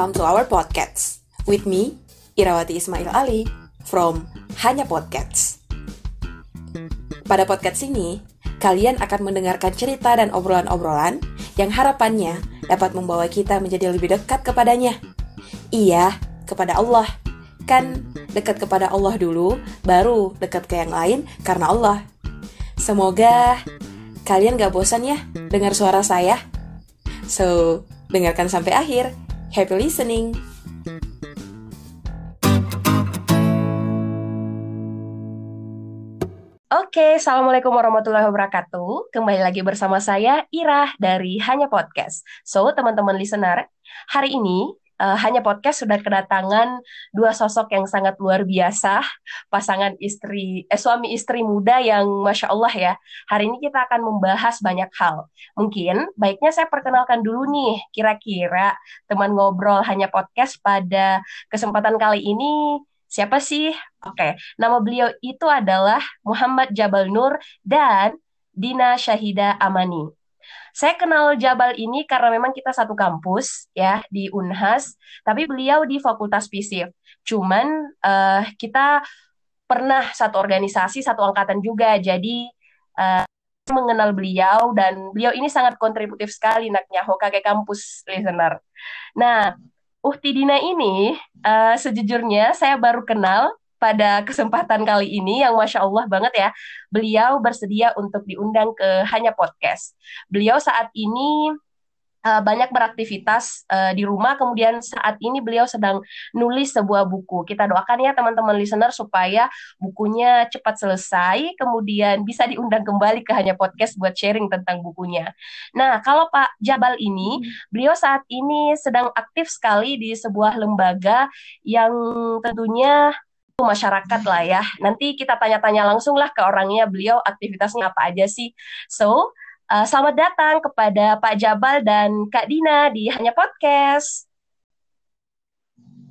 Welcome to our podcast with me, Irawati Ismail Ali from Hanya Podcast. Pada podcast ini, kalian akan mendengarkan cerita dan obrolan-obrolan yang harapannya dapat membawa kita menjadi lebih dekat kepadanya. Iya, kepada Allah. Kan dekat kepada Allah dulu, baru dekat ke yang lain karena Allah. Semoga kalian gak bosan ya dengar suara saya. So, dengarkan sampai akhir. Happy listening! Oke, Assalamualaikum warahmatullahi wabarakatuh. Kembali lagi bersama saya, Ira, dari Hanya Podcast. So, teman-teman listener, hari ini uh, hanya podcast sudah kedatangan dua sosok yang sangat luar biasa, pasangan istri, eh, suami istri muda yang masya Allah ya. Hari ini kita akan membahas banyak hal. Mungkin baiknya saya perkenalkan dulu nih, kira-kira teman ngobrol hanya podcast pada kesempatan kali ini siapa sih? Oke, nama beliau itu adalah Muhammad Jabal Nur dan Dina Syahida Amani. Saya kenal Jabal ini karena memang kita satu kampus ya di Unhas, tapi beliau di Fakultas Fisip. Cuman uh, kita pernah satu organisasi, satu angkatan juga. Jadi uh, mengenal beliau dan beliau ini sangat kontributif sekali naknya Hokage kampus listener. Nah, Uhti Dina ini uh, sejujurnya saya baru kenal pada kesempatan kali ini yang masya Allah banget ya, beliau bersedia untuk diundang ke hanya podcast. Beliau saat ini uh, banyak beraktivitas uh, di rumah. Kemudian saat ini beliau sedang nulis sebuah buku. Kita doakan ya teman-teman listener supaya bukunya cepat selesai, kemudian bisa diundang kembali ke hanya podcast buat sharing tentang bukunya. Nah, kalau Pak Jabal ini, beliau saat ini sedang aktif sekali di sebuah lembaga yang tentunya masyarakat lah ya. Nanti kita tanya-tanya langsung lah ke orangnya beliau aktivitasnya apa aja sih. So, uh, selamat datang kepada Pak Jabal dan Kak Dina di Hanya Podcast.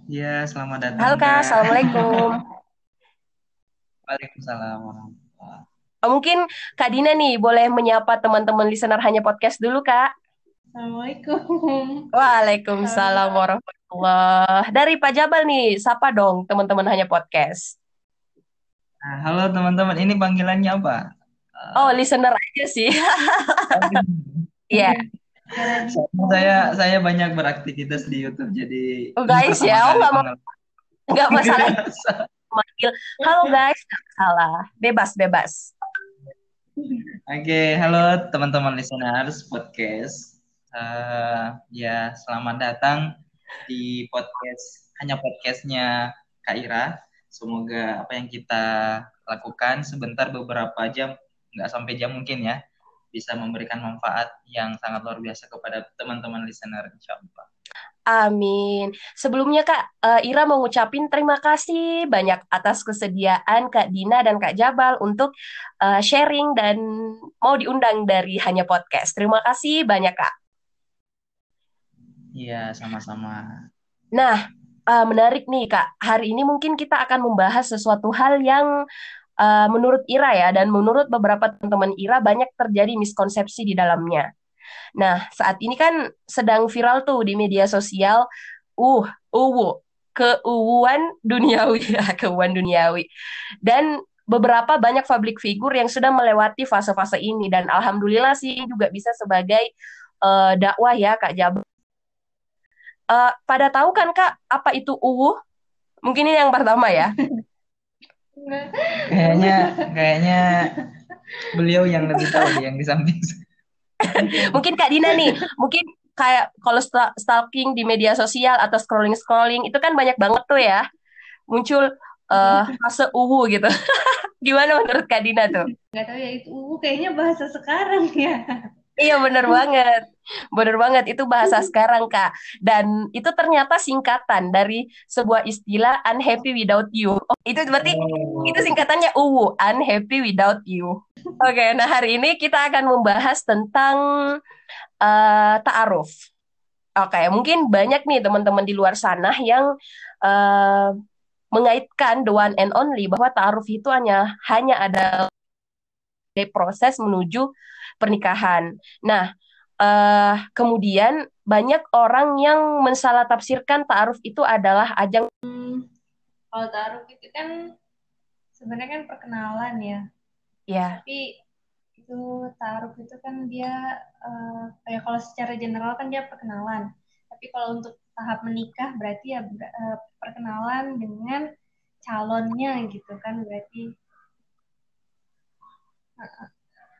Ya, selamat datang. Halo Kak, Assalamualaikum. Waalaikumsalam Oh, mungkin Kak Dina nih boleh menyapa teman-teman listener Hanya Podcast dulu Kak. Assalamualaikum. Waalaikumsalam warahmatullah. Dari Pak Jabal nih, sapa dong teman-teman hanya podcast. Nah, halo teman-teman, ini panggilannya apa? Oh, listener aja sih. Iya. yeah. saya saya banyak beraktivitas di YouTube jadi oh, guys ya oh nggak mau nggak masalah manggil halo guys nggak salah bebas bebas oke okay, halo teman-teman listeners podcast Uh, ya, selamat datang di podcast hanya podcastnya Kak Ira. Semoga apa yang kita lakukan sebentar beberapa jam, nggak sampai jam mungkin ya, bisa memberikan manfaat yang sangat luar biasa kepada teman-teman listener, insya Allah. Amin. Sebelumnya Kak, uh, Ira mau ngucapin terima kasih banyak atas kesediaan Kak Dina dan Kak Jabal untuk uh, sharing dan mau diundang dari Hanya Podcast. Terima kasih banyak Kak. Iya, sama-sama. Nah, uh, menarik nih Kak. Hari ini mungkin kita akan membahas sesuatu hal yang uh, menurut Ira ya, dan menurut beberapa teman-teman Ira banyak terjadi miskonsepsi di dalamnya. Nah, saat ini kan sedang viral tuh di media sosial, uh, uwu, keuuan duniawi, ya, keuuan duniawi. Dan beberapa banyak public figure yang sudah melewati fase-fase ini dan alhamdulillah sih juga bisa sebagai uh, dakwah ya Kak Jabal Uh, pada tahu kan Kak apa itu uwu? Mungkin ini yang pertama ya. kayaknya kayaknya beliau yang lebih tahu yang di samping. mungkin Kak Dina nih, mungkin kayak kalau stalking di media sosial atau scrolling scrolling itu kan banyak banget tuh ya muncul uh, fase uwu gitu. Gimana menurut Kak Dina tuh? Gak tahu ya itu uwu kayaknya bahasa sekarang ya. Iya bener banget, bener banget itu bahasa sekarang kak. Dan itu ternyata singkatan dari sebuah istilah unhappy without you. Oh, itu berarti oh. itu singkatannya UWU, unhappy without you. Oke, okay, nah hari ini kita akan membahas tentang uh, ta'aruf. Oke, okay, mungkin banyak nih teman-teman di luar sana yang uh, mengaitkan the one and only bahwa ta'aruf itu hanya hanya ada proses menuju pernikahan. Nah, uh, kemudian banyak orang yang mensalah tafsirkan ta'aruf itu adalah ajang hmm, kalau ta'aruf itu kan sebenarnya kan perkenalan ya. Ya tapi itu ta'aruf itu kan dia uh, kayak kalau secara general kan dia perkenalan. Tapi kalau untuk tahap menikah berarti ya uh, perkenalan dengan calonnya gitu kan. Berarti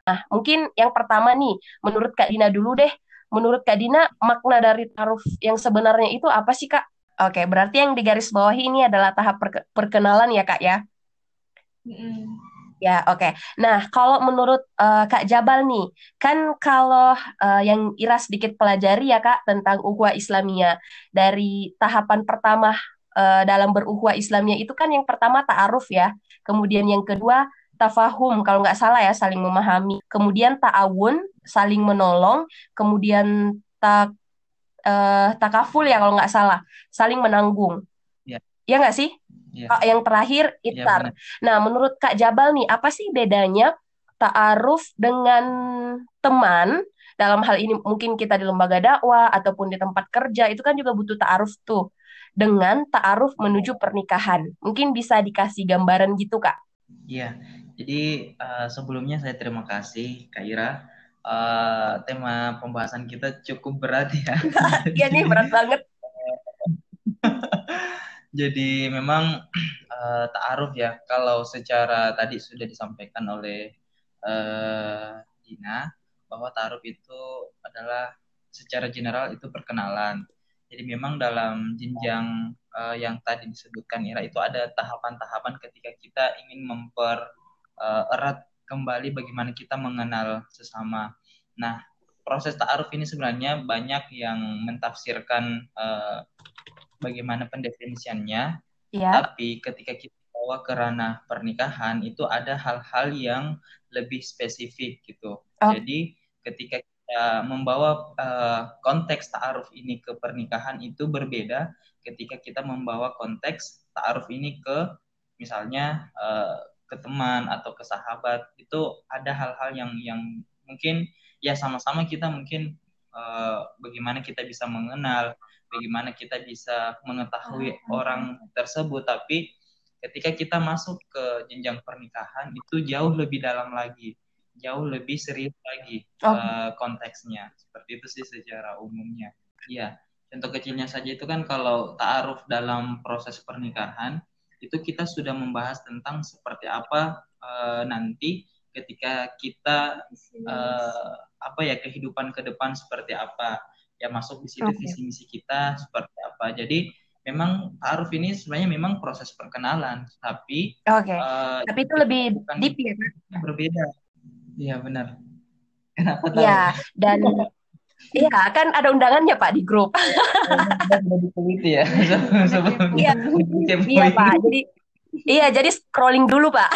Nah, mungkin yang pertama nih, menurut Kak Dina dulu deh. Menurut Kak Dina, makna dari taruf yang sebenarnya itu apa sih, Kak? Oke, berarti yang di garis bawah ini adalah tahap perkenalan ya, Kak ya? Mm. Ya, oke. Okay. Nah, kalau menurut uh, Kak Jabal nih, kan kalau uh, yang Ira sedikit pelajari ya, Kak, tentang ukhuwah Islamiyah. Dari tahapan pertama uh, dalam berukhwah Islamiyah itu kan yang pertama ta'aruf ya. Kemudian yang kedua tafahum kalau nggak salah ya saling memahami. Kemudian ta'awun saling menolong. Kemudian tak uh, takaful ya kalau nggak salah. Saling menanggung. Ya, ya nggak sih? Ya. yang terakhir ya, itar. ya, nah menurut kak Jabal nih apa sih bedanya ta'aruf dengan teman? Dalam hal ini mungkin kita di lembaga dakwah ataupun di tempat kerja itu kan juga butuh ta'aruf tuh. Dengan ta'aruf menuju pernikahan. Mungkin bisa dikasih gambaran gitu kak. Iya, jadi uh, sebelumnya saya terima kasih Kak Ira. Uh, tema pembahasan kita cukup berat ya. Iya nih berat banget. Jadi memang uh, ta'aruf ya kalau secara tadi sudah disampaikan oleh uh, Dina bahwa ta'aruf itu adalah secara general itu perkenalan. Jadi memang dalam jenjang uh, yang tadi disebutkan Ira itu ada tahapan-tahapan ketika kita ingin memper uh, erat kembali bagaimana kita mengenal sesama. Nah, proses ta'aruf ini sebenarnya banyak yang mentafsirkan uh, bagaimana pendefinisiannya. Ya. Tapi ketika kita bawa ke ranah pernikahan itu ada hal-hal yang lebih spesifik gitu. Oh. Jadi ketika kita membawa uh, konteks ta'aruf ini ke pernikahan itu berbeda ketika kita membawa konteks ta'aruf ini ke misalnya uh, ke teman atau ke sahabat itu ada hal-hal yang yang mungkin ya sama-sama kita mungkin uh, bagaimana kita bisa mengenal bagaimana kita bisa mengetahui hmm. orang tersebut tapi ketika kita masuk ke jenjang pernikahan itu jauh lebih dalam lagi jauh lebih serius lagi oh. uh, konteksnya seperti itu sih secara umumnya ya contoh kecilnya saja itu kan kalau taaruf dalam proses pernikahan itu kita sudah membahas tentang seperti apa uh, nanti ketika kita uh, apa ya kehidupan ke depan seperti apa. Ya masuk di situ okay. visi misi kita seperti apa. Jadi memang taruh ini sebenarnya memang proses perkenalan tapi okay. uh, eh, tapi itu lebih deep ya berbeda. Iya benar. Kenapa tahu ya dan Iya, kan ada undangannya Pak di grup. ya. Iya, iya Pak. Jadi Iya, jadi scrolling dulu, Pak.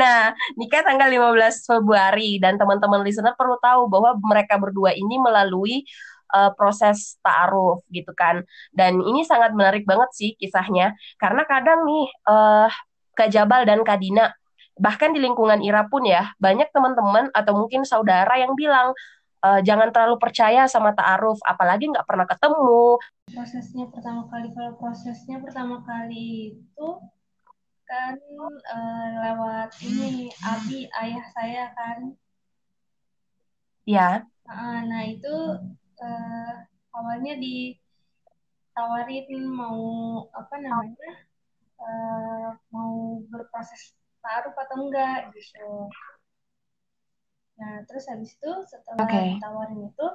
nah, nikah tanggal 15 Februari dan teman-teman listener perlu tahu bahwa mereka berdua ini melalui uh, proses ta'aruf gitu kan. Dan ini sangat menarik banget sih kisahnya karena kadang nih uh, Kak Jabal dan Kak Dina bahkan di lingkungan Ira pun ya, banyak teman-teman atau mungkin saudara yang bilang uh, jangan terlalu percaya sama ta'aruf, apalagi nggak pernah ketemu. Prosesnya pertama kali, kalau prosesnya pertama kali itu kan uh, lewat ini Abi ayah saya kan. Ya. Uh, nah itu uh, awalnya ditawarin mau apa namanya uh, mau berproses taruh atau enggak gitu. Nah, terus habis itu setelah okay. ditawarin itu,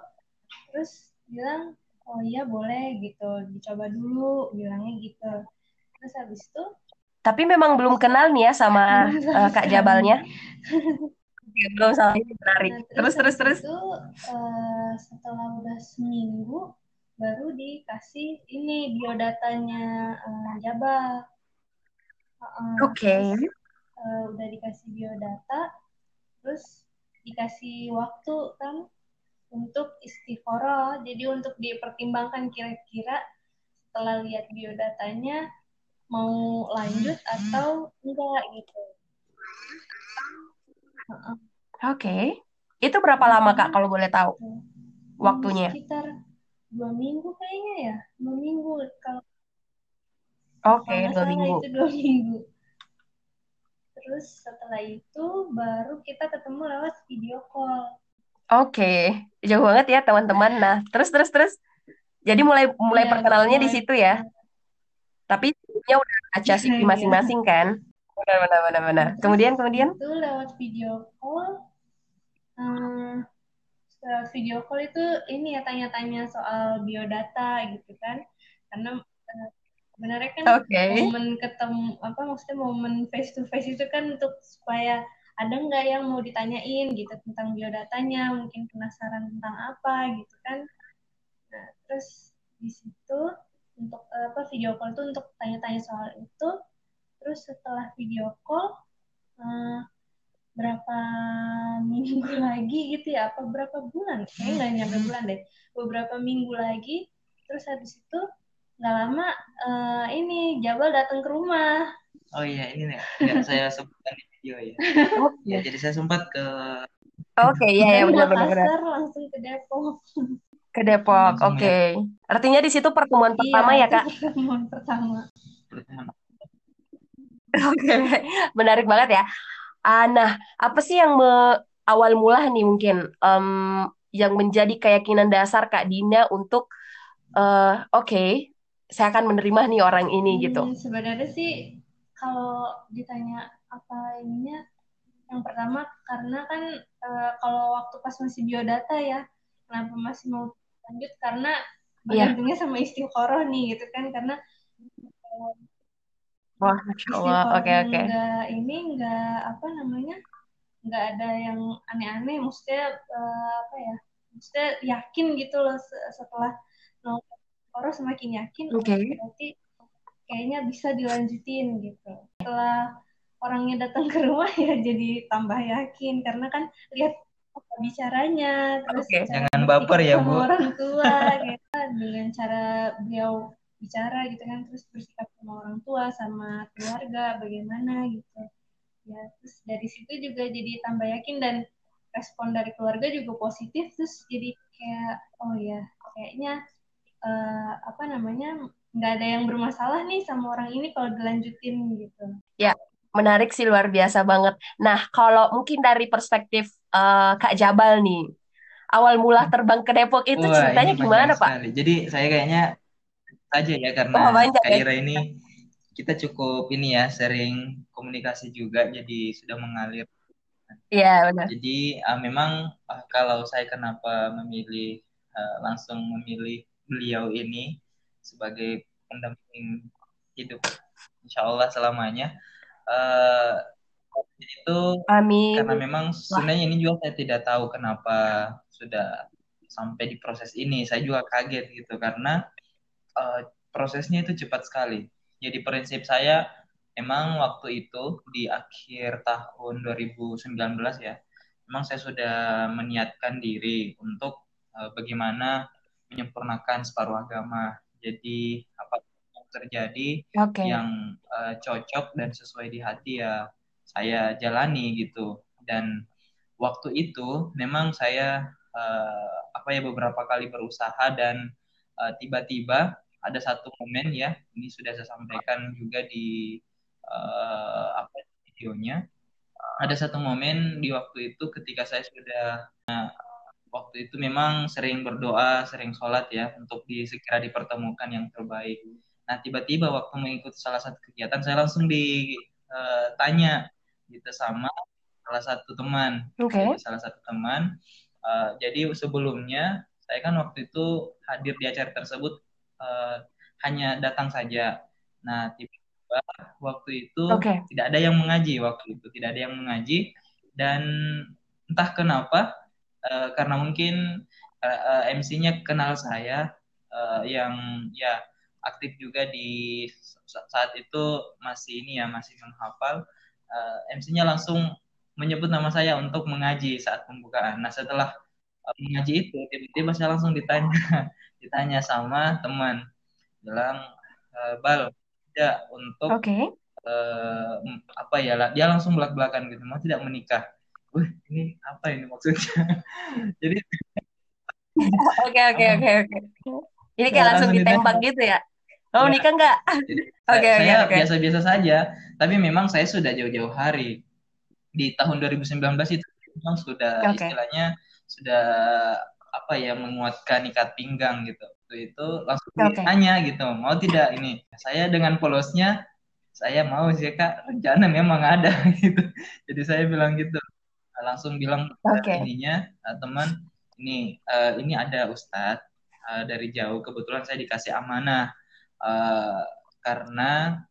terus bilang, oh iya boleh gitu, dicoba dulu, bilangnya gitu. Terus habis itu. Tapi memang belum kenal nih ya sama uh, Kak Jabalnya. belum sama ini menarik. Nah, terus terus terus. Itu uh, setelah udah seminggu baru dikasih ini biodatanya uh, Jabal. Uh, Oke. Okay. Uh, udah dikasih biodata, terus dikasih waktu kan untuk istikharah. Jadi untuk dipertimbangkan kira-kira setelah lihat biodatanya mau lanjut atau enggak gitu. Oke. Okay. Itu berapa lama Kak kalau boleh tahu Hmm, waktunya? sekitar dua minggu kayaknya ya dua minggu kalau Oke, nggak dua minggu. itu dua minggu terus setelah itu baru kita ketemu lewat video call Oke, jauh banget ya teman-teman. Nah, terus terus terus. Jadi mulai mulai iya perkenalannya di situ ya. Tapi sebelumnya udah baca CV iya masing-masing kan? Benar benar benar benar. Terus Kemudian kemudian. itu lewat video call lewat video call itu ini ya tanya-tanya soal biodata gitu kan karena eh, sebenarnya kan Oke. momen ketemu apa maksudnya momen face to face itu kan untuk supaya ada nggak yang mau ditanyain gitu tentang biodatanya mungkin penasaran tentang apa gitu kan. Nah terus di situ untuk apa video call itu untuk tanya-tanya soal itu. Terus setelah video call eh, berapa minggu lagi gitu ya apa berapa bulan? Kayaknya nggak nyampe bulan deh. Beberapa minggu lagi terus habis itu nggak lama eh, ini Jabal datang ke rumah Oh iya, ini nih, nggak saya sebutkan di video ya. Ya, Oke. jadi saya sempat ke Oke, iya ya dari benar benar benar. Makassar langsung ke Depok Ke Depok. Oke. ya Artinya di situ pertemuan iya pertama ya, Kak? pertemuan pertama pertama. Oke. Menarik banget ya. Ah, nah, apa sih yang me- awal mula nih mungkin em, yang menjadi keyakinan dasar Kak Dina untuk eh, oke, saya akan menerima nih orang ini gitu. Hmm, sebenarnya sih kalau ditanya apa ininya yang pertama karena kan eh, kalau waktu pas masih biodata ya kenapa masih mau lanjut karena Iya. bergantungnya sama istiqoroh nih gitu kan karena eh, Wah, Masya Allah. Oke, oke. nggak ini nggak apa namanya nggak ada yang aneh-aneh maksudnya eh, apa ya maksudnya yakin gitu loh se- setelah nol istiqoroh semakin yakin oh, Oke. berarti kayaknya bisa dilanjutin gitu setelah orangnya datang ke rumah ya jadi tambah yakin karena kan lihat bicaranya terus Oke. cara Jangan baper ya, Bu. orang tua gitu dengan cara beliau bicara gitu kan terus bersikap sama orang tua sama keluarga bagaimana gitu ya terus dari situ juga jadi tambah yakin dan respon dari keluarga juga positif terus jadi kayak oh ya kayaknya eh, apa namanya nggak ada yang bermasalah nih sama orang ini kalau dilanjutin gitu Ya, menarik sih luar biasa banget. Nah, kalau mungkin dari perspektif eh, Kak Jabal nih, awal mula terbang ke Depok itu Wah, ceritanya gimana, Pak? sekali. Jadi saya kayaknya aja ya karena Wah, banyak Kak ya. Ira ini kita cukup ini ya sering komunikasi juga jadi sudah mengalir. Iya, benar. Jadi uh, memang uh, kalau saya kenapa memilih uh, langsung memilih beliau ini sebagai pendamping hidup Insya Allah selamanya uh, itu Amin. karena memang sebenarnya ini juga saya tidak tahu kenapa sudah sampai di proses ini. Saya juga kaget gitu karena uh, prosesnya itu cepat sekali. Jadi prinsip saya emang waktu itu di akhir tahun 2019 ya, memang saya sudah meniatkan diri untuk uh, bagaimana menyempurnakan separuh agama. Jadi apa yang terjadi oke. yang uh, cocok dan sesuai di hati ya saya jalani gitu. Dan waktu itu memang saya uh, apa ya beberapa kali berusaha dan uh, tiba-tiba ada satu momen ya ini sudah saya sampaikan juga di uh, apa videonya ada satu momen di waktu itu ketika saya sudah waktu itu memang sering berdoa sering sholat ya untuk di, segera dipertemukan yang terbaik nah tiba-tiba waktu mengikuti salah satu kegiatan saya langsung ditanya gitu sama salah satu teman jadi salah satu teman uh, jadi sebelumnya saya kan waktu itu hadir di acara tersebut uh, hanya datang saja. Nah, tiba-tiba waktu itu Oke. tidak ada yang mengaji waktu itu, tidak ada yang mengaji dan entah kenapa uh, karena mungkin uh, MC-nya kenal saya uh, yang ya aktif juga di saat itu masih ini ya masih menghafal uh, MC-nya langsung menyebut nama saya untuk mengaji saat pembukaan. Nah, setelah mengaji itu tiba-tiba saya langsung ditanya ditanya sama teman bilang e, bal tidak untuk Oke. eh, apa ya dia langsung belak belakan gitu mau tidak menikah wah ini apa ini maksudnya jadi oke oke oke oke ini kayak langsung ditembak gitu ya Oh, ya. nikah enggak? Oke, okay, saya biasa-biasa okay. saja, tapi memang saya sudah jauh-jauh hari. Di tahun 2019 itu memang sudah okay. istilahnya sudah apa ya menguatkan ikat pinggang gitu. Itu, itu langsung okay. ditanya gitu, mau tidak ini? Saya dengan polosnya saya mau sih kak rencana memang ada gitu. Jadi saya bilang gitu, langsung bilang okay. ininya teman ini uh, ini ada ustadz uh, dari jauh kebetulan saya dikasih amanah uh, karena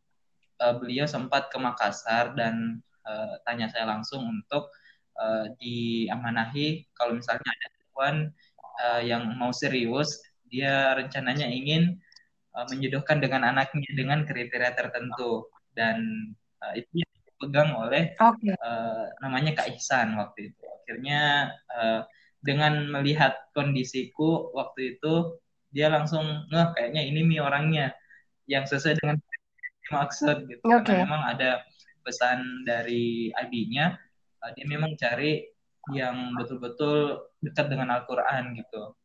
uh, beliau sempat ke Makassar dan uh, tanya saya langsung untuk uh, diamanahi kalau misalnya ada tuan uh, yang mau serius dia rencananya ingin uh, menjodohkan dengan anaknya dengan kriteria tertentu dan uh, itu yang dipegang oleh okay. uh, namanya Kak Ihsan waktu itu akhirnya uh, dengan melihat kondisiku waktu itu dia langsung nggak kayaknya ini nih orangnya yang sesuai dengan maksud gitu okay. karena memang ada pesan dari Abi-nya uh, dia memang cari yang betul-betul dekat dengan Al-Quran gitu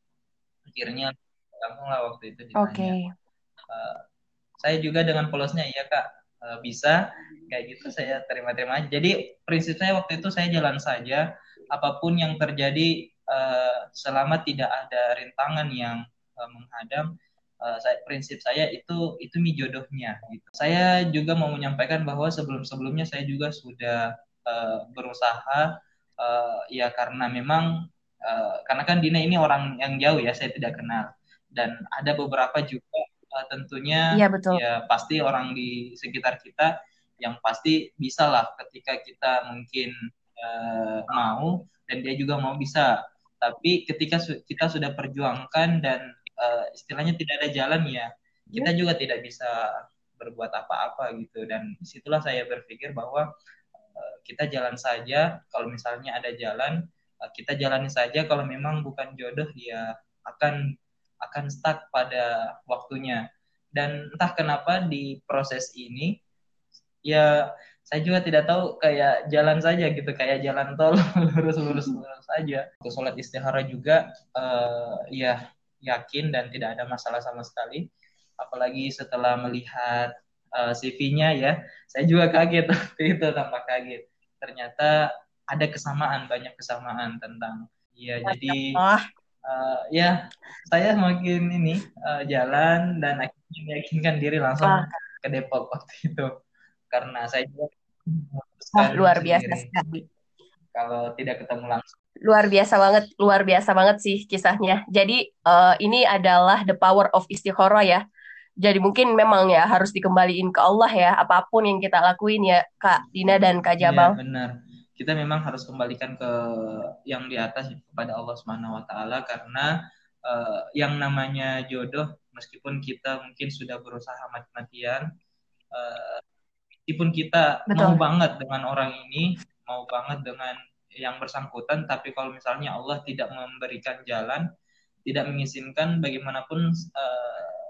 akhirnya langsung lah waktu itu ditanya okay. uh, saya juga dengan polosnya iya kak uh, bisa kayak gitu saya terima-terima aja jadi prinsip saya waktu itu saya jalan saja apa pun yang terjadi uh, selama tidak ada rintangan yang uh, menghadang uh, saya prinsip saya itu itu mi jodohnya gitu. Saya juga mau menyampaikan bahwa sebelum-sebelumnya saya juga sudah uh, berusaha uh, ya karena memang uh, karena kan Dina ini orang yang jauh ya saya tidak kenal dan ada beberapa juga uh, tentunya ya, betul. ya pasti orang di sekitar kita yang pasti bisa lah ketika kita mungkin uh, mau dan dia juga mau bisa. Tapi ketika su kita sudah perjuangkan dan uh, istilahnya tidak ada jalan ya kita iya. juga tidak bisa berbuat apa-apa gitu. Dan di situlah saya berpikir bahwa uh, kita jalan saja kalau misalnya ada jalan uh, kita jalani saja kalau memang bukan jodoh ya akan akan stuck pada waktunya. Dan entah kenapa di proses ini ya saya juga tidak tahu kayak jalan saja gitu kayak jalan tol lurus lurus lurus saja untuk sholat istihara juga uh, ya yakin dan tidak ada masalah sama sekali. Apalagi setelah melihat uh, eh, CV-nya ya, saya juga kaget waktu itu tampak kaget. Ternyata ada kesamaan, banyak kesamaan tentang ya jadi uh, ya saya makin ini uh, jalan dan akhirnya meyakinkan diri langsung ah. ke Depok waktu itu karena saya juga oh, luar biasa sekali kalau tidak ketemu langsung luar biasa banget, luar biasa banget sih kisahnya. Jadi uh, ini adalah the power of istikharah ya. Jadi mungkin memang ya harus dikembaliin ke Allah ya apa pun yang kita lakuin ya Kak Dina dan Kak iya, Jabal. Iya benar. Kita memang harus kembalikan ke yang di atas kepada Allah Subhanahu wa taala karena uh, yang namanya jodoh meskipun kita mungkin sudah berusaha mati-matian uh, meskipun kita Betul. mau banget dengan orang ini, mau banget dengan yang bersangkutan tapi kalau misalnya Allah tidak memberikan jalan tidak mengizinkan bagaimanapun uh,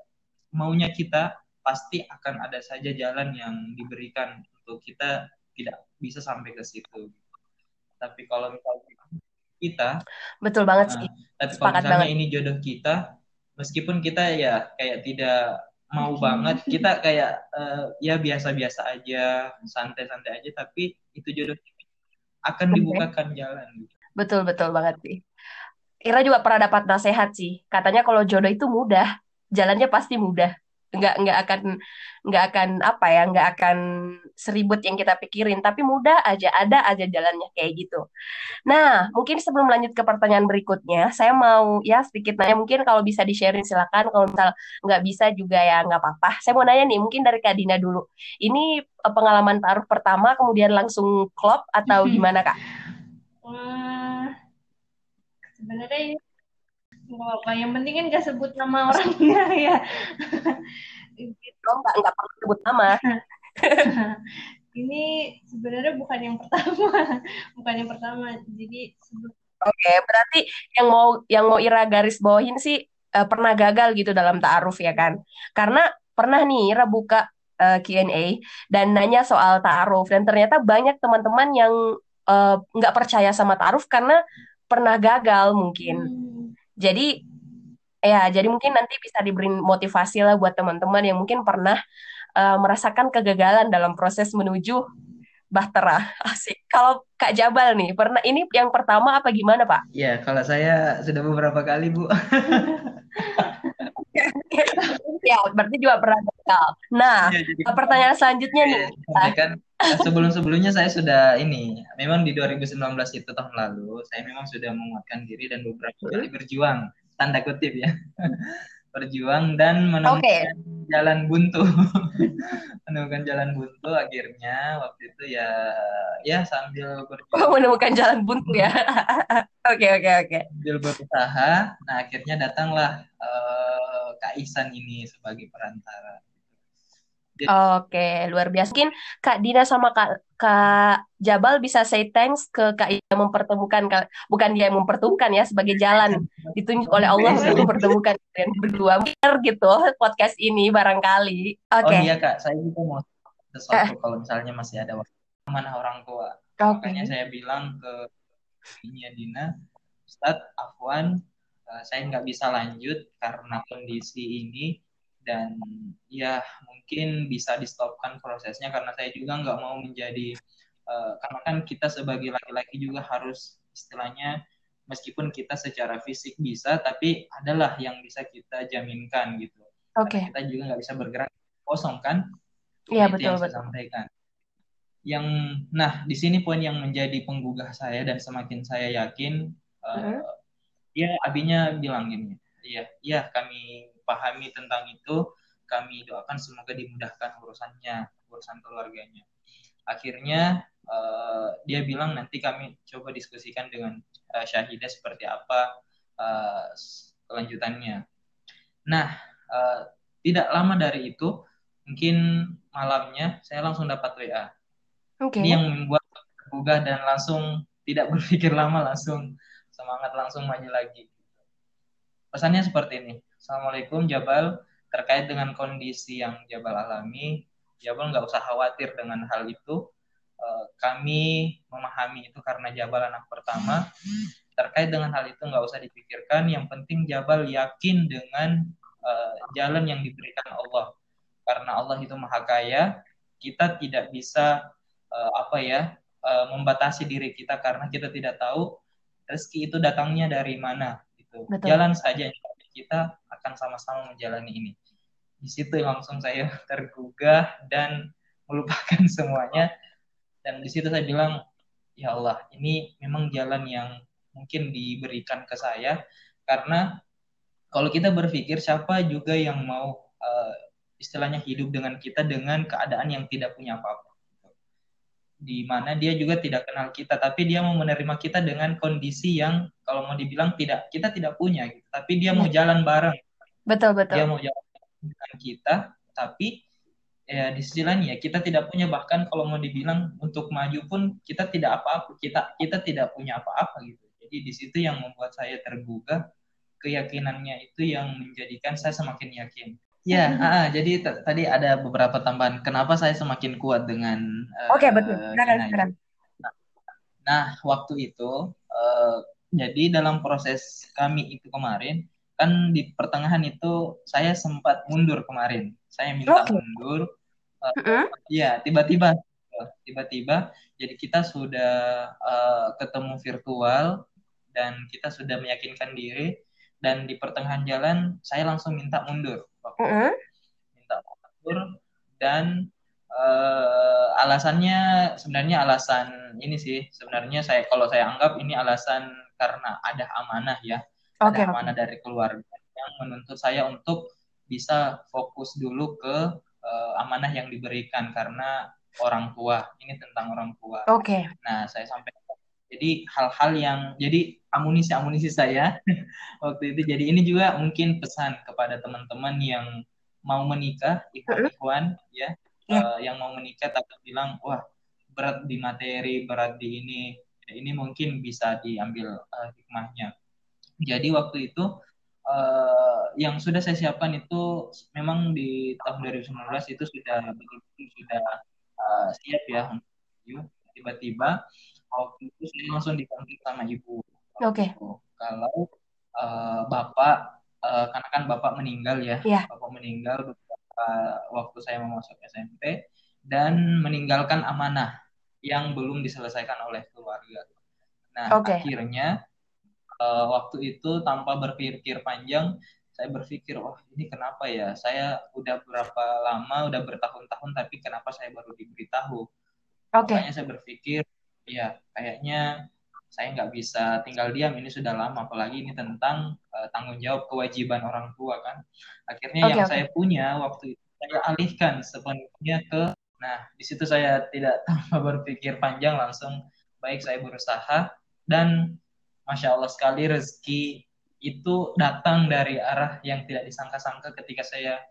maunya kita pasti akan ada saja jalan yang diberikan untuk kita tidak bisa sampai ke situ tapi kalau misalnya kita betul banget uh, sih tapi kalau misalnya banget. ini jodoh kita meskipun kita ya kayak tidak mau banget kita kayak uh, ya biasa-biasa aja santai-santai aja tapi itu jodoh akan dibukakan jalan. Betul betul banget sih. Ira juga pernah dapat nasihat sih. Katanya kalau jodoh itu mudah, jalannya pasti mudah. Nggak nggak akan nggak akan apa ya, nggak akan seribut yang kita pikirin. Tapi mudah aja, ada aja jalannya kayak gitu. Nah, mungkin sebelum lanjut ke pertanyaan berikutnya, saya mau ya sedikit nanya. Mungkin kalau bisa di-sharing silakan. Kalau misal nggak bisa juga ya nggak apa-apa. Saya mau nanya nih, mungkin dari Kak Dina dulu. Ini Eh, pengalaman taruh pertama kemudian langsung klop atau gimana kak? Wah, sebenarnya apa yang penting kan gak sebut nama orangnya ya. gitu. nggak nggak perlu sebut nama. ini sebenarnya bukan yang pertama, bukan yang pertama. Jadi sebut Oke, okay, berarti yang mau yang mau Ira garis bawahin sih uh, pernah gagal gitu dalam ta'aruf ya kan? Karena pernah nih Ira buka uh, eh, Q&A dan nanya soal ta'aruf dan ternyata banyak teman-teman yang eh, nggak percaya sama taaruf karena pernah gagal mungkin. Hmm. Jadi ya, jadi mungkin nanti bisa diberi motivasi lah buat teman-teman yang mungkin pernah eh, merasakan kegagalan dalam proses menuju Bahtera. Asik. Kalau Kak Jabal nih, pernah ini yang pertama apa gimana, Pak? Ya, kalau saya sudah beberapa kali, Bu. Ya, berarti juga pernah gagal. Nah, Ya, jadi pertanyaan selanjutnya nih. ya kan sebelum-sebelumnya saya sudah ini, memang di 2019 itu tahun lalu, saya memang sudah menguatkan diri dan beberapa kali berjuang, tanda kutip ya. Berjuang dan menemukan Oke. jalan buntu. Menemukan jalan buntu akhirnya waktu itu ya ya sambil berjuang Menemukan jalan buntu ya. Oke, oke, oke. sambil berusaha, nah akhirnya datanglah eh, Kak Ihsan ini sebagai perantara. Jadi Oke, luar biasa. Mungkin Kak Dina sama Kak, Kak Jabal bisa say thanks ke Kak yang mempertemukan, Kak- bukan dia yang mempertemukan ya, sebagai jalan ditunjuk oleh Allah untuk mempertemukan kalian berdua. Gitu, podcast ini barangkali. Oh Oke, iya Kak, saya juga mau sesuatu kalau misalnya masih ada waktu. Mana orang tua. oke. Makanya saya bilang ke Dina, Ustadz, Afwan, eh, saya nggak bisa lanjut karena kondisi ini dan ya mungkin bisa di stopkan prosesnya karena saya juga nggak mau menjadi eh, karena kan kita sebagai laki-laki juga harus istilahnya meskipun kita secara fisik bisa tapi adalah yang bisa kita jaminkan gitu Oke, karena kita juga nggak bisa bergerak kosong kan iya itu betul yang saya betul. sampaikan yang nah di sini poin yang menjadi penggugah saya dan semakin saya yakin eh, Mm-mm. Ya abinya bilang gini. Iya. Iya kami pahami tentang itu. Kami doakan semoga dimudahkan urusannya urusan keluarganya. Akhirnya eh, dia bilang nanti kami coba diskusikan dengan eh, Syahidah seperti apa eh, kelanjutannya. Nah eh, tidak lama dari itu mungkin malamnya saya langsung dapat WA Oke, ini yang membuat tergugah dan langsung tidak berpikir lama langsung semangat langsung maju lagi. Pesannya seperti ini. Assalamualaikum Jabal. Terkait dengan kondisi yang Jabal alami Jabal nggak usah khawatir dengan hal itu. Eh, kami memahami itu karena Jabal anak pertama. Terkait dengan hal itu nggak usah dipikirkan. Yang penting Jabal yakin dengan eh, jalan yang diberikan Allah. Karena Allah itu maha kaya kita tidak bisa eh, apa ya membatasi diri kita karena kita tidak tahu rezeki itu datangnya dari mana gitu. Betul. jalan saja kita akan sama-sama menjalani ini. Di situ langsung saya tergugah dan melupakan semuanya. Dan di situ saya bilang ya Allah ini memang jalan yang mungkin diberikan ke saya. Karena kalau kita berpikir siapa juga yang mau uh, istilahnya hidup dengan kita dengan keadaan yang tidak punya apa-apa di mana dia juga tidak kenal kita tapi dia mau menerima kita dengan kondisi yang kalau mau dibilang tidak kita tidak punya gitu. Tapi dia mau jalan bareng. Betul, betul. dia mau jalan dengan kita tapi ya di sisi lain ya kita tidak punya. Bahkan kalau mau dibilang untuk maju pun kita tidak apa-apa. Kita kita tidak punya apa-apa gitu. Jadi di situ yang membuat saya tergugah. Keyakinannya itu yang menjadikan saya semakin yakin ya ah, jadi tadi ada beberapa tambahan kenapa saya semakin kuat dengan uh, oke betul. Silakan silakan nah, nah waktu itu uh, jadi dalam proses kami itu kemarin kan di pertengahan itu saya sempat mundur kemarin. Saya minta okay. mundur uh, uh-huh. ya tiba-tiba tiba-tiba jadi kita sudah uh, ketemu virtual dan kita sudah meyakinkan diri dan di pertengahan jalan saya langsung minta mundur uh-huh. minta mundur dan uh, alasannya sebenarnya alasan ini sih sebenarnya saya kalau saya anggap ini alasan karena ada amanah ya okay. ada amanah dari keluarga yang menuntut saya untuk bisa fokus dulu ke uh, amanah yang diberikan karena orang tua ini tentang orang tua. Oke. Okay. Nah saya sampaikan jadi hal-hal yang jadi amunisi-amunisi saya waktu itu. Jadi ini juga mungkin pesan kepada teman-teman yang mau menikah ikhwan ya. Uh, yang mau menikah tapi bilang wah berat di materi berat di ini. Ini mungkin bisa diambil uh, hikmahnya. Jadi waktu itu uh, yang sudah saya siapkan itu memang di tahun 2019 itu sudah betul-betul sudah uh, siap ya tiba-tiba waktu itu saya langsung dipanggil sama ibu. Oke. Kalau uh, bapak, uh, karena kan bapak meninggal ya, Iya. bapak meninggal beberapa waktu saya mau masuk SMP dan meninggalkan amanah yang belum diselesaikan oleh keluarga. Nah Oke. akhirnya uh, waktu itu tanpa berpikir panjang saya berpikir wah ini kenapa ya saya udah berapa lama udah bertahun-tahun tapi kenapa saya baru diberitahu Oke. makanya saya berpikir ya kayaknya saya nggak bisa tinggal diam ini sudah lama. Apalagi ini tentang uh, tanggung jawab kewajiban orang tua kan. Akhirnya Oke, yang oke. saya punya waktu itu saya alihkan sepenuhnya ke nah di situ saya tidak tanpa berpikir panjang langsung baik saya berusaha. Dan masya Allah sekali rezeki itu datang dari arah yang tidak disangka-sangka ketika saya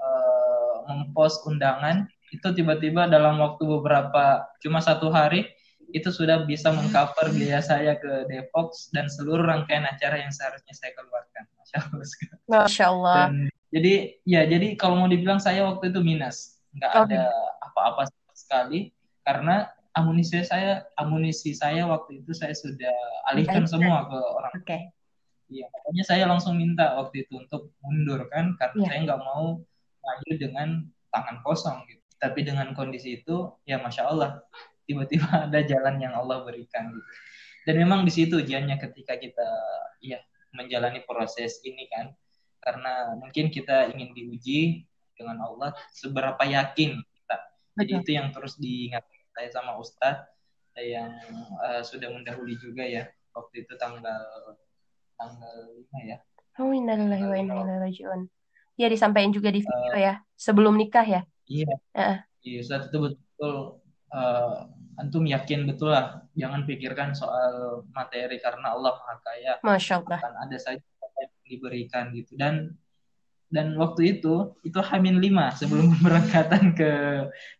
uh, mempost undangan. Itu tiba-tiba dalam waktu beberapa cuma satu hari itu sudah bisa mengcover biaya saya ke Depok dan seluruh rangkaian acara yang seharusnya saya keluarkan. Masya Allah. Masya Allah. Dan jadi ya jadi kalau mau dibilang saya waktu itu minus, nggak Oke. ada apa-apa sama sekali karena amunisi saya amunisi saya waktu itu saya sudah alihkan Alihkan. semua ke orang Oke. Iya, makanya saya langsung minta waktu itu untuk mundur kan, karena Iya. saya nggak mau maju dengan tangan kosong gitu. Tapi dengan kondisi itu, ya masya Allah, tiba-tiba ada jalan yang Allah berikan gitu. Dan memang di situ ujiannya ketika kita, ya menjalani proses ini kan, karena mungkin kita ingin diuji dengan Allah seberapa yakin kita. Jadi Betul. itu yang terus diingat saya sama Ustadz yang eh, sudah mendahului juga ya waktu itu tanggal tanggal 5 ya. Oh, innalillahi wa inna ilaihi raji'un. Ya disampaikan juga di video ya, sebelum nikah ya. Iya. Heeh. Iya, Ustaz itu betul eh, antum yakin betul lah. Jangan pikirkan soal materi karena Allah Maha Kaya Masya Allah. akan ada saja yang diberikan gitu. Dan dan waktu itu itu Hamin 5 sebelum keberangkatan ke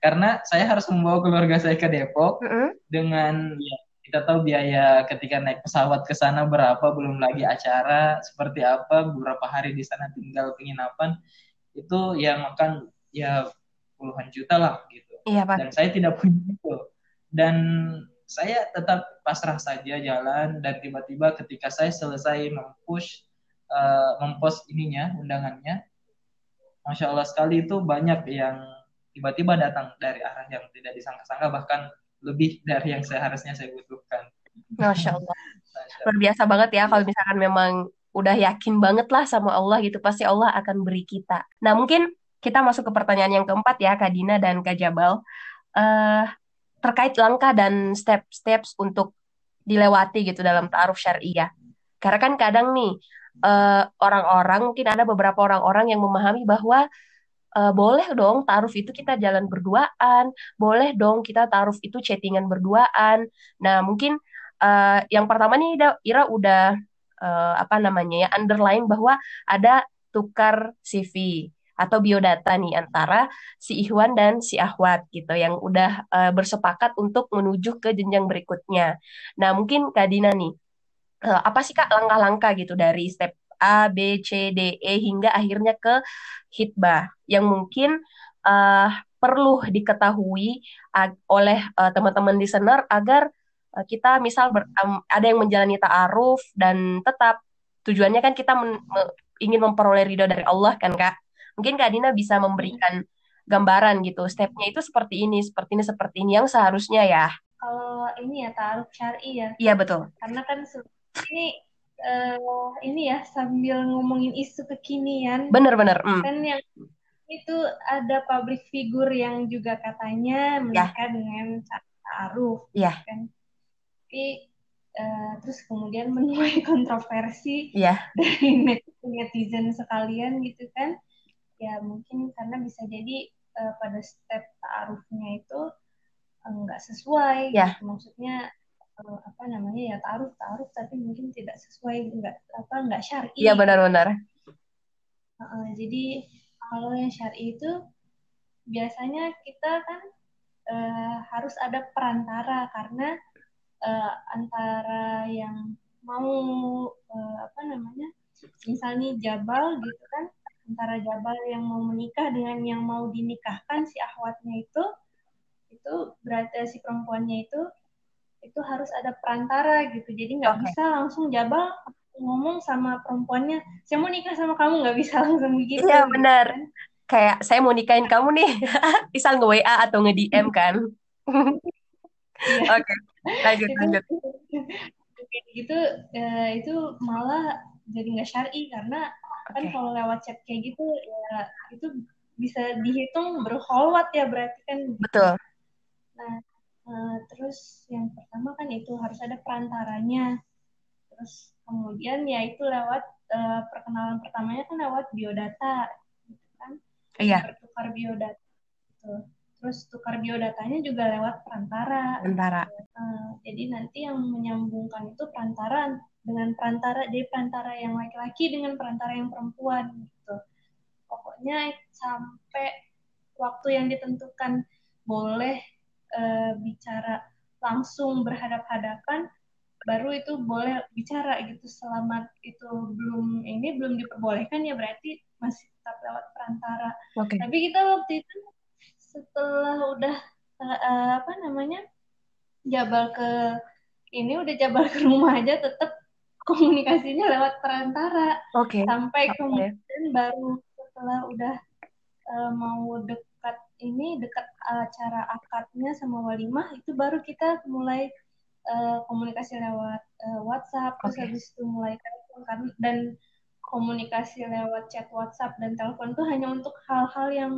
karena saya harus membawa keluarga saya ke Depok Mm-mm. dengan ya, kita tahu biaya ketika naik pesawat ke sana berapa, belum lagi acara seperti apa, beberapa hari di sana tinggal penginapan itu ya makan ya puluhan juta lah gitu. Iya, Pak. Dan saya tidak punya itu. Dan saya tetap pasrah saja jalan dan tiba-tiba ketika saya selesai mempush eh, mempost ininya undangannya, masya Allah sekali itu banyak yang tiba-tiba datang dari arah yang tidak disangka-sangka bahkan lebih dari yang seharusnya saya butuhkan. Masya Allah. Luar biasa banget ya kalau misalkan memang udah yakin banget lah sama Allah gitu, pasti Allah akan beri kita. Nah, mungkin kita masuk ke pertanyaan yang keempat ya, Kak Dina dan Kak Jabal. Eh, terkait langkah dan step-steps untuk dilewati gitu dalam ta'aruf syariah. Karena kan kadang nih eh, orang-orang mungkin ada beberapa orang-orang yang memahami bahwa eh, boleh dong ta'aruf itu kita jalan berduaan, boleh dong kita ta'aruf itu chattingan berduaan. Nah, mungkin eh, yang pertama nih Ira udah eh, apa namanya ya underline bahwa ada tukar CV atau biodata nih antara si Ikhwan dan si Ahwat gitu yang udah eh, bersepakat untuk menuju ke jenjang berikutnya. Nah, mungkin Kak Dina nih, eh, apa sih Kak langkah-langkah gitu dari step A, B, C, D, E hingga akhirnya ke hitbah yang mungkin eh, perlu diketahui ag- oleh eh, teman-teman listener agar eh, kita misal ber- am- ada yang menjalani ta'aruf dan tetap tujuannya kan kita men- me- ingin memperoleh ridho dari Allah kan Kak. Mungkin Kak Dina bisa memberikan gambaran gitu, stepnya itu seperti ini, seperti ini, seperti ini yang seharusnya ya. Kalau ini ya taruh syari ya, Iya betul. karena kan ini eh, ini ya sambil ngomongin isu kekinian, Bener-bener. mm. kan yang itu ada public figure yang juga katanya menikah dengan cara taruh, Ya. kan? Tapi eh, terus kemudian menuai kontroversi Iya. dari net- netizen sekalian gitu kan ya mungkin karena bisa jadi eh, pada step taarufnya itu eh, nggak sesuai Ya. gitu. maksudnya eh, apa namanya ya taaruf taaruf tapi mungkin tidak sesuai nggak apa nggak syar'i Iya benar-benar. Heeh, jadi kalau yang syar'i itu biasanya kita kan eh, harus ada perantara karena eh, antara yang mau eh, apa namanya misalnya jabal gitu kan antara jabal yang mau menikah dengan yang mau dinikahkan si ahwatnya itu itu berarti si perempuannya itu itu harus ada perantara gitu jadi nggak Oke. bisa langsung jabal ngomong sama perempuannya saya mau nikah sama kamu nggak bisa langsung begitu Iya, gitu benar. kan. Kayak saya mau nikahin kamu nih. Misal nge-WA atau nge-DM kan. Iya. Oke, lanjut lanjut. gitu eh, itu malah jadi nggak syar'i karena kan Oke. kalau lewat chat kayak gitu ya itu bisa dihitung berholwat ya berarti kan Betul. Nah, eh, terus yang pertama kan itu harus ada perantaranya. Terus kemudian ya itu lewat eh, perkenalan pertamanya kan lewat biodata, gitu kan? Iya, Bertukar biodata. gitu. Terus tukar biodatanya juga lewat perantara. antara. Eh, jadi nanti yang menyambungkan itu perantara dengan perantara, jadi perantara yang laki-laki dengan perantara yang perempuan gitu. Pokoknya sampai waktu yang ditentukan boleh eh, bicara langsung berhadap-hadapan, baru itu boleh bicara gitu. Selama itu belum ini belum diperbolehkan ya berarti masih tetap lewat perantara. Oke. Tapi kita waktu itu setelah udah eh, apa namanya jabal ke ini udah jabal ke rumah aja tetap komunikasinya lewat perantara Oke. sampai Oke. kemudian baru setelah udah eh, mau dekat ini dekat acara akadnya sama walimah itu baru kita mulai eh, komunikasi lewat eh, WhatsApp terus Oke. habis itu mulai telepon kan dan komunikasi lewat chat WhatsApp dan telepon itu hanya untuk hal-hal yang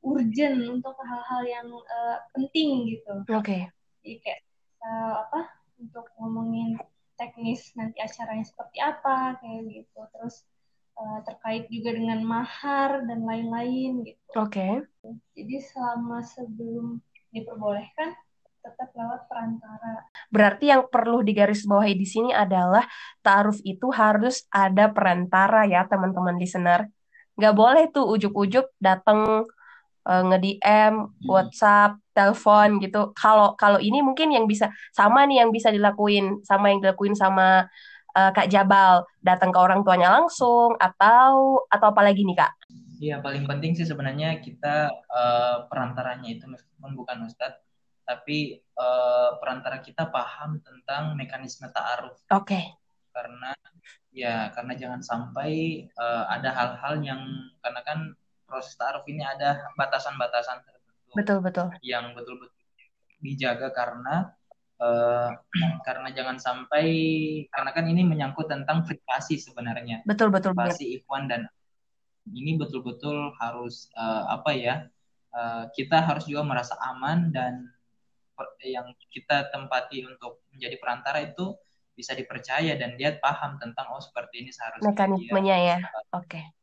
urgent untuk hal-hal yang eh, penting gitu Oke. jadi kayak eh, apa untuk ngomongin teknis nanti acaranya seperti apa kayak gitu terus eh, terkait juga dengan mahar dan lain-lain gitu Oke. jadi selama sebelum diperbolehkan tetap lewat perantara Berarti yang perlu digarisbawahi di sini adalah ta'aruf itu harus ada perantara ya, teman-teman listener. Nggak boleh tuh ujuk-ujuk datang eh, nge-DM, WhatsApp, telepon gitu. Kalau kalau ini mungkin yang bisa sama nih yang bisa dilakuin sama yang dilakuin sama eh, Kak Jabal, datang ke orang tuanya langsung atau atau apa lagi nih Kak? Iya, paling penting sih sebenarnya kita eh, perantaranya itu meskipun bukan ustadz, tapi eh, perantara kita paham tentang mekanisme ta'aruf Oke, karena ya karena jangan sampai eh, ada hal-hal yang karena kan proses ta'aruf ini ada batasan-batasan tertentu betul betul. yang betul-betul dijaga karena eh, karena jangan sampai karena kan ini menyangkut tentang privasi sebenarnya Betul betul privasi Ikhwan dan ini betul-betul harus eh, apa ya eh, kita harus juga merasa aman dan yang kita tempati untuk menjadi perantara itu bisa dipercaya dan dia paham tentang oh seperti ini seharusnya dia Mekanismenya ya. Oke. Ya.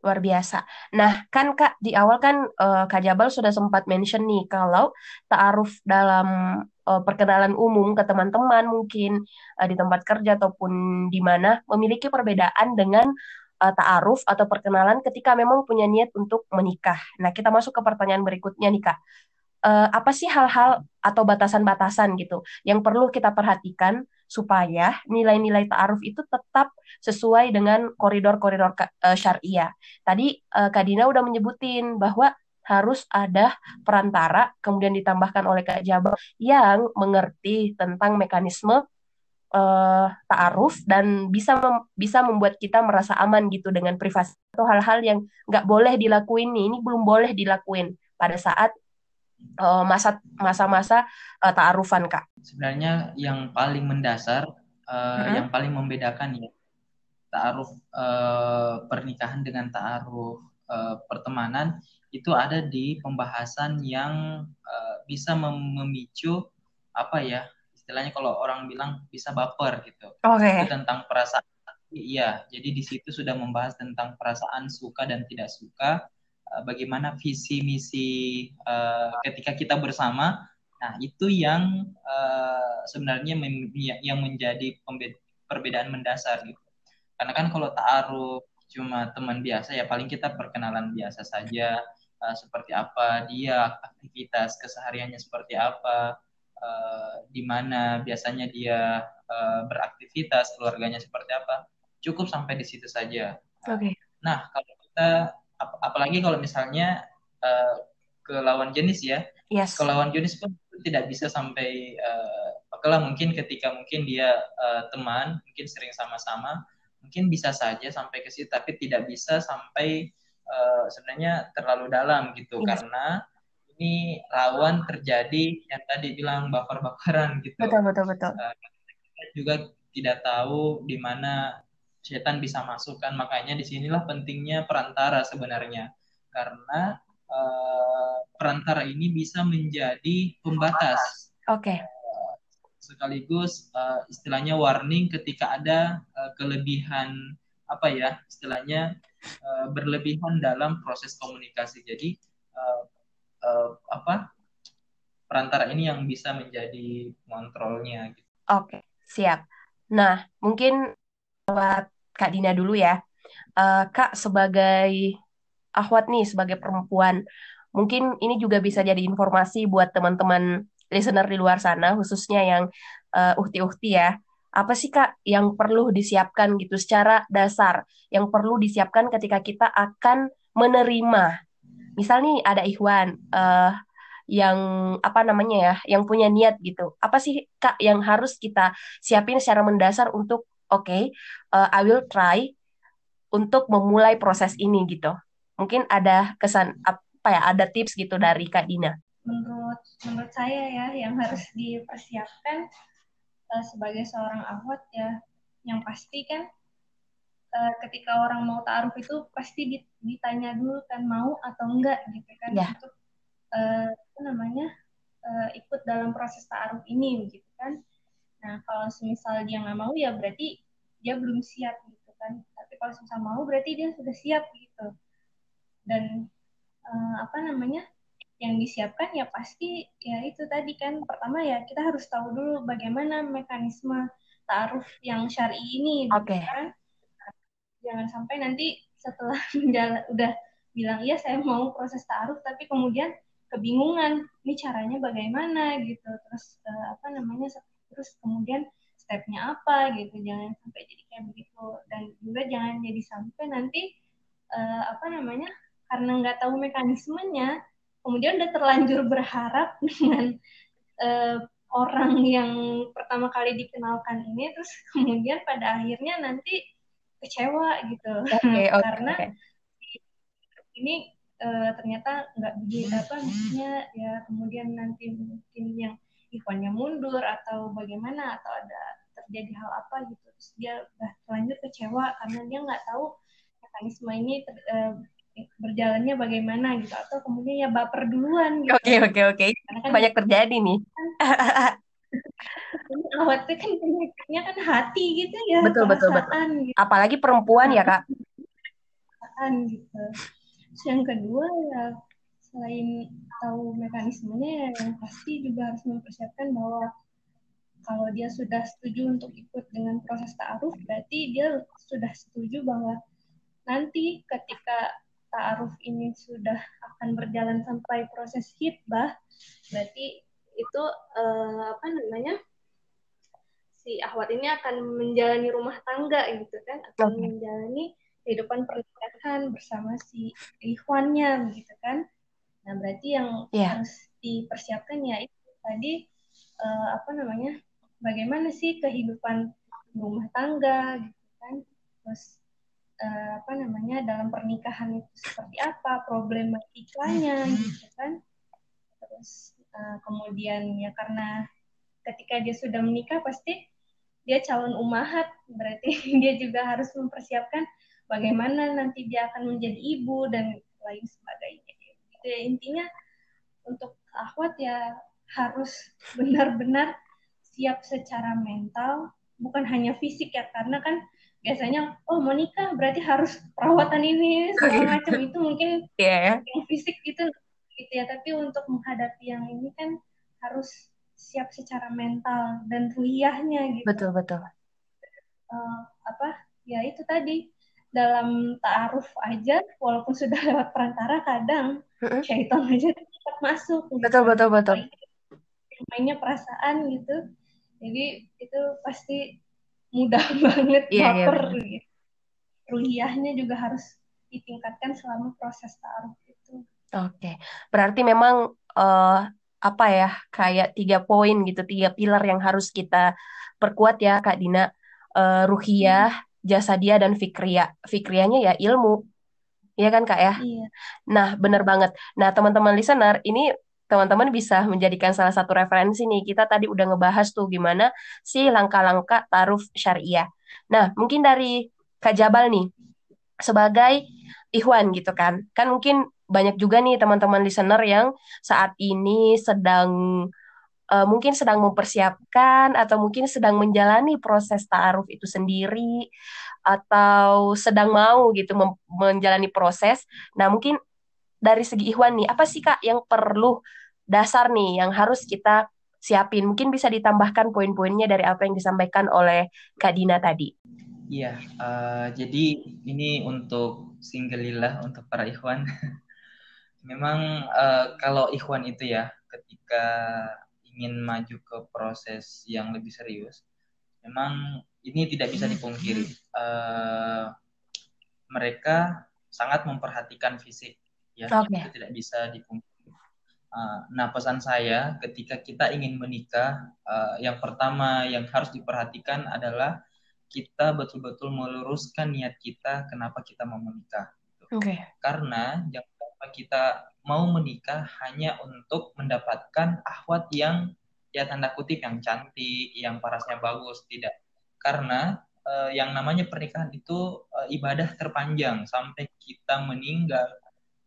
Luar biasa. Nah, kan Kak, di awal kan eh, Kak Jabal sudah sempat mention nih kalau ta'aruf dalam eh, perkenalan umum ke teman-teman mungkin eh, di tempat kerja ataupun di mana memiliki perbedaan dengan eh, ta'aruf atau perkenalan ketika memang punya niat untuk menikah. Nah, kita masuk ke pertanyaan berikutnya nih Kak. Eh, apa sih hal-hal atau batasan-batasan gitu yang perlu kita perhatikan supaya nilai-nilai ta'aruf itu tetap sesuai dengan koridor-koridor eh, syariah. Tadi eh, Kak Dina udah menyebutin bahwa harus ada perantara, kemudian ditambahkan oleh Kak Jabal yang mengerti tentang mekanisme eh, ta'aruf dan bisa mem- bisa membuat kita merasa aman gitu dengan privasi atau hal-hal yang nggak boleh dilakuin nih, ini belum boleh dilakuin pada saat masa masa-masa eh, ta'arufan Kak. sebenarnya yang paling mendasar eh, Mm-mm. yang paling membedakan ya ta'aruf eh, pernikahan dengan ta'aruf eh, pertemanan itu ada di pembahasan yang eh, bisa mem- memicu apa ya istilahnya kalau orang bilang bisa baper gitu Oke. itu tentang perasaan iya jadi di situ sudah membahas tentang perasaan suka dan tidak suka eh, bagaimana visi misi eh, ketika kita bersama. Nah itu yang eh, sebenarnya ya- yang menjadi perbedaan mendasar gitu. Karena kan kalau ta'aruf cuma teman biasa ya paling kita perkenalan biasa saja. Eh, seperti apa dia aktivitas kesehariannya seperti apa eh, di mana biasanya dia eh, beraktivitas keluarganya seperti apa. Cukup sampai di situ saja. Oke. nah kalau kita ap- apalagi kalau misalnya eh, ke lawan jenis ya Yes. ke lawan jenis pun tidak bisa sampai uh, okelah mungkin ketika mungkin dia uh, teman mungkin sering sama-sama mungkin bisa saja sampai ke situ tapi tidak bisa sampai uh, sebenarnya terlalu dalam gitu yes. Karena ini rawan terjadi yang tadi bilang baper-baperan gitu. Betul betul betul. Uh, kita juga tidak tahu di mana setan bisa masukkan makanya di sinilah pentingnya perantara sebenarnya karena uh, perantara ini bisa menjadi pembatas. Oke. Okay. Uh, sekaligus uh, istilahnya warning ketika ada uh, kelebihan apa ya istilahnya uh, berlebihan dalam proses komunikasi. Jadi uh, uh, apa perantara ini yang bisa menjadi kontrolnya. Gitu. Oke, okay, siap. Nah, mungkin lewat Kak Dina dulu ya. Uh, Kak sebagai Ahwat nih sebagai perempuan, mungkin ini juga bisa jadi informasi buat teman-teman listener di luar sana, khususnya yang uh, uhti-uhti ya. Apa sih Kak yang perlu disiapkan gitu secara dasar, yang perlu disiapkan ketika kita akan menerima. Misal nih ada Ikhwan, uh, yang apa namanya ya, yang punya niat gitu. Apa sih Kak yang harus kita siapin secara mendasar untuk oke, okay, uh, I will try untuk memulai proses ini gitu. Mungkin ada kesan apa ya, ada tips gitu dari Kak Dina? Menurut menurut saya ya, yang harus dipersiapkan uh, sebagai seorang awat ya, yang pasti kan uh, ketika orang mau taruh itu pasti ditanya dulu kan mau atau enggak gitu kan ya. untuk uh, apa namanya uh, ikut dalam proses taruh ini gitu kan Nah, kalau semisal dia nggak mau ya berarti dia belum siap gitu kan. Tapi kalau semisal mau berarti dia sudah siap gitu. Dan uh, apa namanya? Yang disiapkan ya pasti ya itu tadi kan pertama ya kita harus tahu dulu bagaimana mekanisme taaruf yang syari ini gitu okay. kan. Jangan sampai nanti setelah udah bilang iya saya mau proses taaruf tapi kemudian kebingungan ini caranya bagaimana gitu terus uh, apa namanya terus kemudian stepnya apa gitu jangan sampai jadi kayak begitu dan juga jangan jadi sampai nanti uh, apa namanya karena nggak tahu mekanismenya kemudian udah terlanjur berharap dengan uh, orang yang pertama kali dikenalkan ini terus kemudian pada akhirnya nanti kecewa gitu okay, okay, karena okay. ini uh, ternyata nggak begitu apa maksudnya ya kemudian nanti mungkin yang ikhwannya mundur atau bagaimana atau ada terjadi hal apa gitu terus dia terlanjur kecewa karena dia nggak tahu mekanisme ini ter, uh, berjalannya bagaimana gitu atau kemudian ya baper duluan gitu. Oke oke oke. Kan banyak terjadi nih. Ini awet kan penyakitnya kan hati gitu ya. Betul betul betul. Gitu. Apalagi perempuan ya kak. gitu. Terus yang kedua ya selain tahu mekanismenya yang pasti juga harus mempersiapkan bahwa kalau dia sudah setuju untuk ikut dengan proses ta'aruf berarti dia sudah setuju bahwa nanti ketika ta'aruf ini sudah akan berjalan sampai proses hitbah berarti itu uh, apa namanya si ahwat ini akan menjalani rumah tangga gitu kan akan okay. menjalani kehidupan pernikahan bersama si ikhwannya gitu kan Nah, berarti yang yeah. harus dipersiapkan ya itu tadi uh, apa namanya? Bagaimana sih kehidupan rumah tangga gitu kan? Terus uh, apa namanya dalam pernikahan itu seperti apa? Problematikanya gitu kan? Terus uh, kemudian ya karena ketika dia sudah menikah pasti dia calon umahat berarti dia juga harus mempersiapkan bagaimana nanti dia akan menjadi ibu dan lain sebagainya gitu ya intinya untuk akhwat ya harus benar-benar siap secara mental bukan hanya fisik ya karena kan biasanya oh mau nikah berarti harus perawatan ini segala macam. Itu mungkin yeah. yang fisik itu gitu ya. Tapi untuk menghadapi yang ini kan harus siap secara mental dan ruhiyahnya gitu. Betul betul. Uh, apa? Ya itu tadi. Dalam ta'aruf aja walaupun sudah lewat perantara kadang uh-uh. syaitan aja tetap masuk gitu. betul betul betul mainnya perasaan gitu jadi itu pasti mudah banget yeah, iya, baper yeah, gitu. ruhiyahnya juga harus ditingkatkan selama proses ta'aruf itu oke okay. berarti memang uh, apa ya kayak tiga poin gitu, tiga pilar yang harus kita perkuat ya Kak Dina. Uh, ruhiyah, jasa dia dan fikria. Fikrianya ya ilmu. Iya kan Kak ya? Iya. Nah, bener banget. Nah, teman-teman listener, ini teman-teman bisa menjadikan salah satu referensi nih. Kita tadi udah ngebahas tuh gimana sih langkah-langkah taruf syariah. Nah, mungkin dari Kak Jabal nih, sebagai Ikhwan gitu kan. Kan mungkin banyak juga nih teman-teman listener yang saat ini sedang uh, mungkin sedang mempersiapkan atau mungkin sedang menjalani proses ta'aruf itu sendiri atau sedang mau gitu menjalani proses. Nah, mungkin dari segi Ikhwan nih, apa sih Kak yang perlu dasar nih yang harus kita siapin? Mungkin bisa ditambahkan poin-poinnya dari apa yang disampaikan oleh Kak Dina tadi. Iya, uh, jadi ini untuk singgelilah untuk para ikhwan. Memang uh, kalau ikhwan itu ya, ketika ingin maju ke proses yang lebih serius, memang ini tidak bisa dipungkiri. Uh, mereka sangat memperhatikan fisik, ya okay. itu tidak bisa dipungkiri. Uh, nah pesan saya ketika kita ingin menikah, uh, yang pertama yang harus diperhatikan adalah kita betul-betul meluruskan niat kita kenapa kita mau menikah. Okay. Karena jangan lupa kita mau menikah hanya untuk mendapatkan ahwat yang ya tanda kutip yang cantik, yang parasnya bagus, tidak. Karena uh, yang namanya pernikahan itu uh, ibadah terpanjang sampai kita meninggal.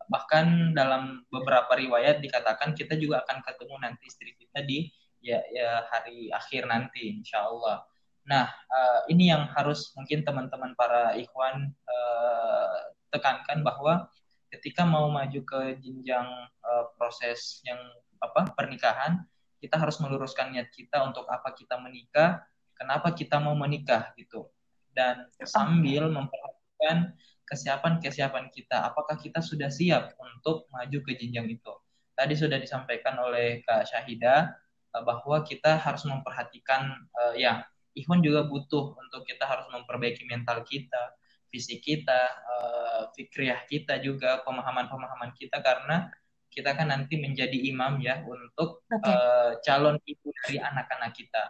Bahkan dalam beberapa riwayat dikatakan kita juga akan ketemu nanti istri kita di ya, ya hari akhir nanti, insya Allah. Nah, uh, ini yang harus mungkin teman-teman para ikhwan uh, tekankan bahwa ketika mau maju ke jenjang uh, proses yang apa pernikahan, kita harus meluruskan niat kita untuk apa kita menikah, kenapa kita mau menikah gitu. Dan sambil memperhatikan kesiapan-kesiapan kita, apakah kita sudah siap untuk maju ke jenjang itu. Tadi sudah disampaikan oleh Kak Syahida uh, bahwa kita harus memperhatikan uh, ya Ikhwan juga butuh untuk kita harus memperbaiki mental kita, fisik kita, uh, fikriyah kita juga, pemahaman-pemahaman kita karena kita kan nanti menjadi imam ya untuk okay. uh, eh, calon ibu dari anak-anak kita.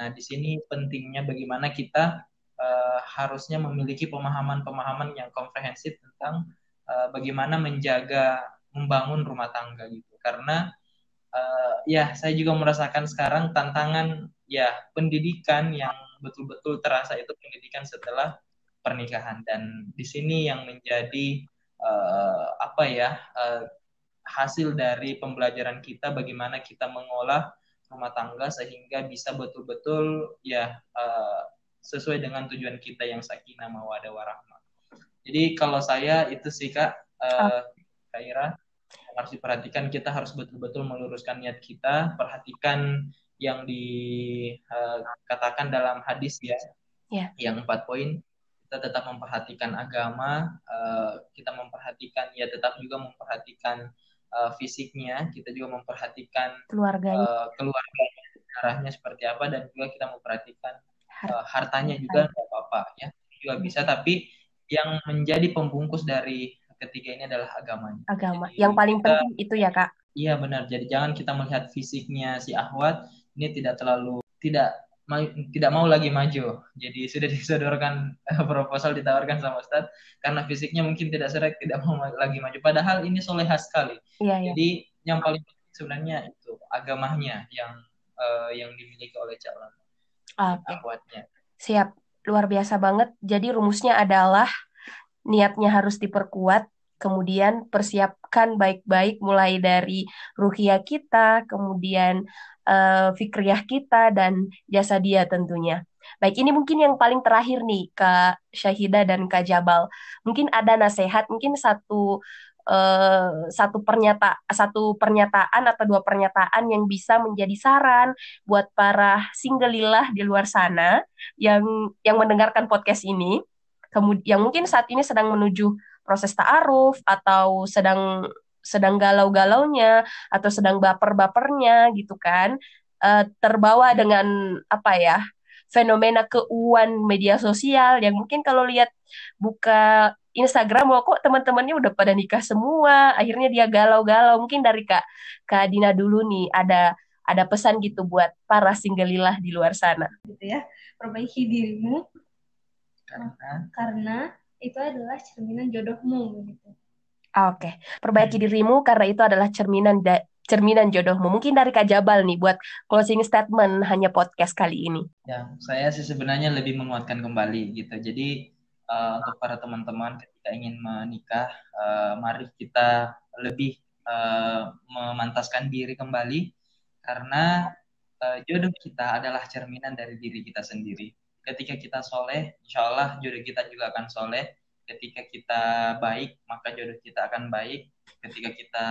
Nah, di sini pentingnya bagaimana kita uh, harusnya memiliki pemahaman-pemahaman yang komprehensif tentang uh, bagaimana menjaga membangun rumah tangga gitu. Karena uh, ya saya juga merasakan sekarang tantangan ya pendidikan yang betul-betul terasa itu pendidikan setelah pernikahan dan di sini yang menjadi uh, apa ya uh, hasil dari pembelajaran kita bagaimana kita mengolah rumah tangga sehingga bisa betul-betul ya uh, sesuai dengan tujuan kita yang sakinah mawadah warahmah. Jadi kalau saya itu sih kak uh, Kak Ira harus diperhatikan kita harus betul-betul meluruskan niat kita, perhatikan yang dikatakan dalam hadis ya, yeah. yang empat poin kita tetap memperhatikan agama, uh, kita memperhatikan ya tetap juga memperhatikan uh, fisiknya, kita juga memperhatikan keluarganya, uh, keluarganya arahnya seperti apa dan juga kita memperhatikan uh, hartanya juga nggak apa-apa ya juga bisa tapi yang menjadi pembungkus dari ketiga ini adalah agamanya. Agama. Jadi, yang paling kita, penting itu ya kak. Iya benar. Jadi jangan kita melihat fisiknya si Ahwat ini tidak terlalu tidak tidak mau lagi maju. Jadi sudah disodorkan eh, proposal ditawarkan sama Ustadz karena fisiknya mungkin tidak serak, tidak mau lagi maju. Padahal ini soleha sekali. Iya, Jadi iya. yang paling sebenarnya itu agamanya yang uh, yang dimiliki oleh calon okay. Siap, luar biasa banget. Jadi rumusnya adalah niatnya harus diperkuat, kemudian persiapkan baik-baik mulai dari ruhia kita, kemudian uh, fikriyah kita dan jasa dia tentunya. Baik, ini mungkin yang paling terakhir nih Kak Syahida dan Kak Jabal. Mungkin ada nasihat, mungkin satu Uh, satu pernyataan satu pernyataan atau dua pernyataan yang bisa menjadi saran buat para singgelilah di luar sana yang yang mendengarkan podcast ini kemudian yang mungkin saat ini sedang menuju proses ta'aruf atau sedang sedang galau-galaunya atau sedang baper-bapernya gitu kan uh, terbawa dengan apa ya fenomena keuuan media sosial yang mungkin kalau lihat buka Instagram bahwa kok teman-temannya udah pada nikah semua. Akhirnya dia galau-galau. Mungkin dari Kak Kak Dina dulu nih ada ada pesan gitu buat para singgelilah di luar sana. gitu ya perbaiki dirimu Karena karena itu adalah cerminan jodohmu gitu Ah, Oke, perbaiki dirimu karena itu adalah cerminan da- cerminan jodohmu. Mungkin dari Kak Jabal nih buat closing statement hanya podcast kali ini. ya saya sih sebenarnya lebih menguatkan kembali gitu. Jadi eh, untuk para teman-teman ketika ingin menikah, eh, mari kita lebih eh, memantaskan diri kembali karena eh, jodoh kita adalah cerminan dari diri kita sendiri. Ketika kita soleh, insya Allah jodoh kita juga akan soleh. Ketika kita baik, maka jodoh kita akan baik. Ketika kita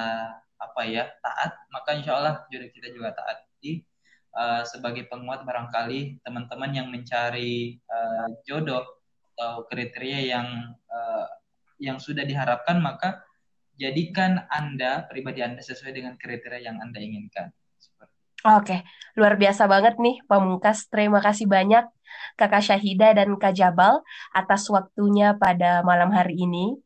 apa ya taat, maka insya Allah jodoh kita juga taat. Jadi eh, sebagai penguat barangkali teman-teman yang mencari eh, jodoh atau kriteria yang eh, yang sudah diharapkan, maka jadikan Anda pribadi Anda sesuai dengan kriteria yang Anda inginkan. Oke, luar biasa banget nih Pamungkas. Terima kasih banyak Kakak Syahida dan Kak Jabal atas waktunya pada malam hari ini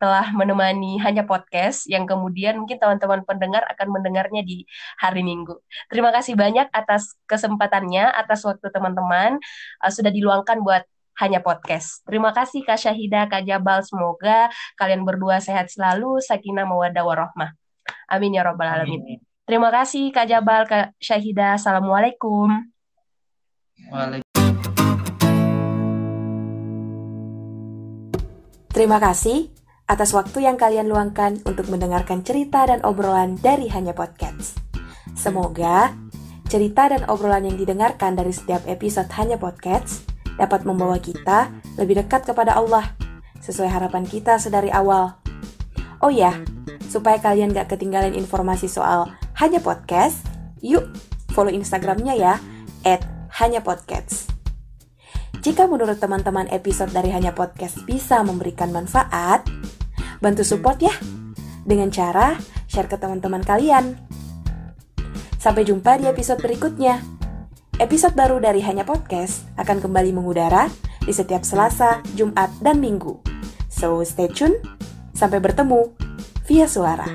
telah menemani hanya podcast yang kemudian mungkin teman-teman pendengar akan mendengarnya di hari Minggu. Terima kasih banyak atas kesempatannya, atas waktu teman-teman uh, sudah diluangkan buat hanya podcast. Terima kasih Kak Syahida, Kak Jabal. Semoga kalian berdua sehat selalu, sakinah mawaddah warahmah. Amin ya robbal alamin. Amin. Terima kasih Kak Jabal, Kak Syahida. Assalamualaikum. Waalaikumsalam. Terima kasih atas waktu yang kalian luangkan untuk mendengarkan cerita dan obrolan dari Hanya Podcast. Semoga cerita dan obrolan yang didengarkan dari setiap episode Hanya Podcast dapat membawa kita lebih dekat kepada Allah, sesuai harapan kita sedari awal. Oh ya, supaya kalian gak ketinggalan informasi soal Hanya Podcast, yuk follow Instagramnya ya, at Hanya Podcast. Jika menurut teman-teman episode dari Hanya Podcast bisa memberikan manfaat, bantu support ya dengan cara share ke teman-teman kalian. Sampai jumpa di episode berikutnya. Episode baru dari Hanya Podcast akan kembali mengudara di setiap Selasa, Jumat, dan Minggu. So stay tune, sampai bertemu via suara.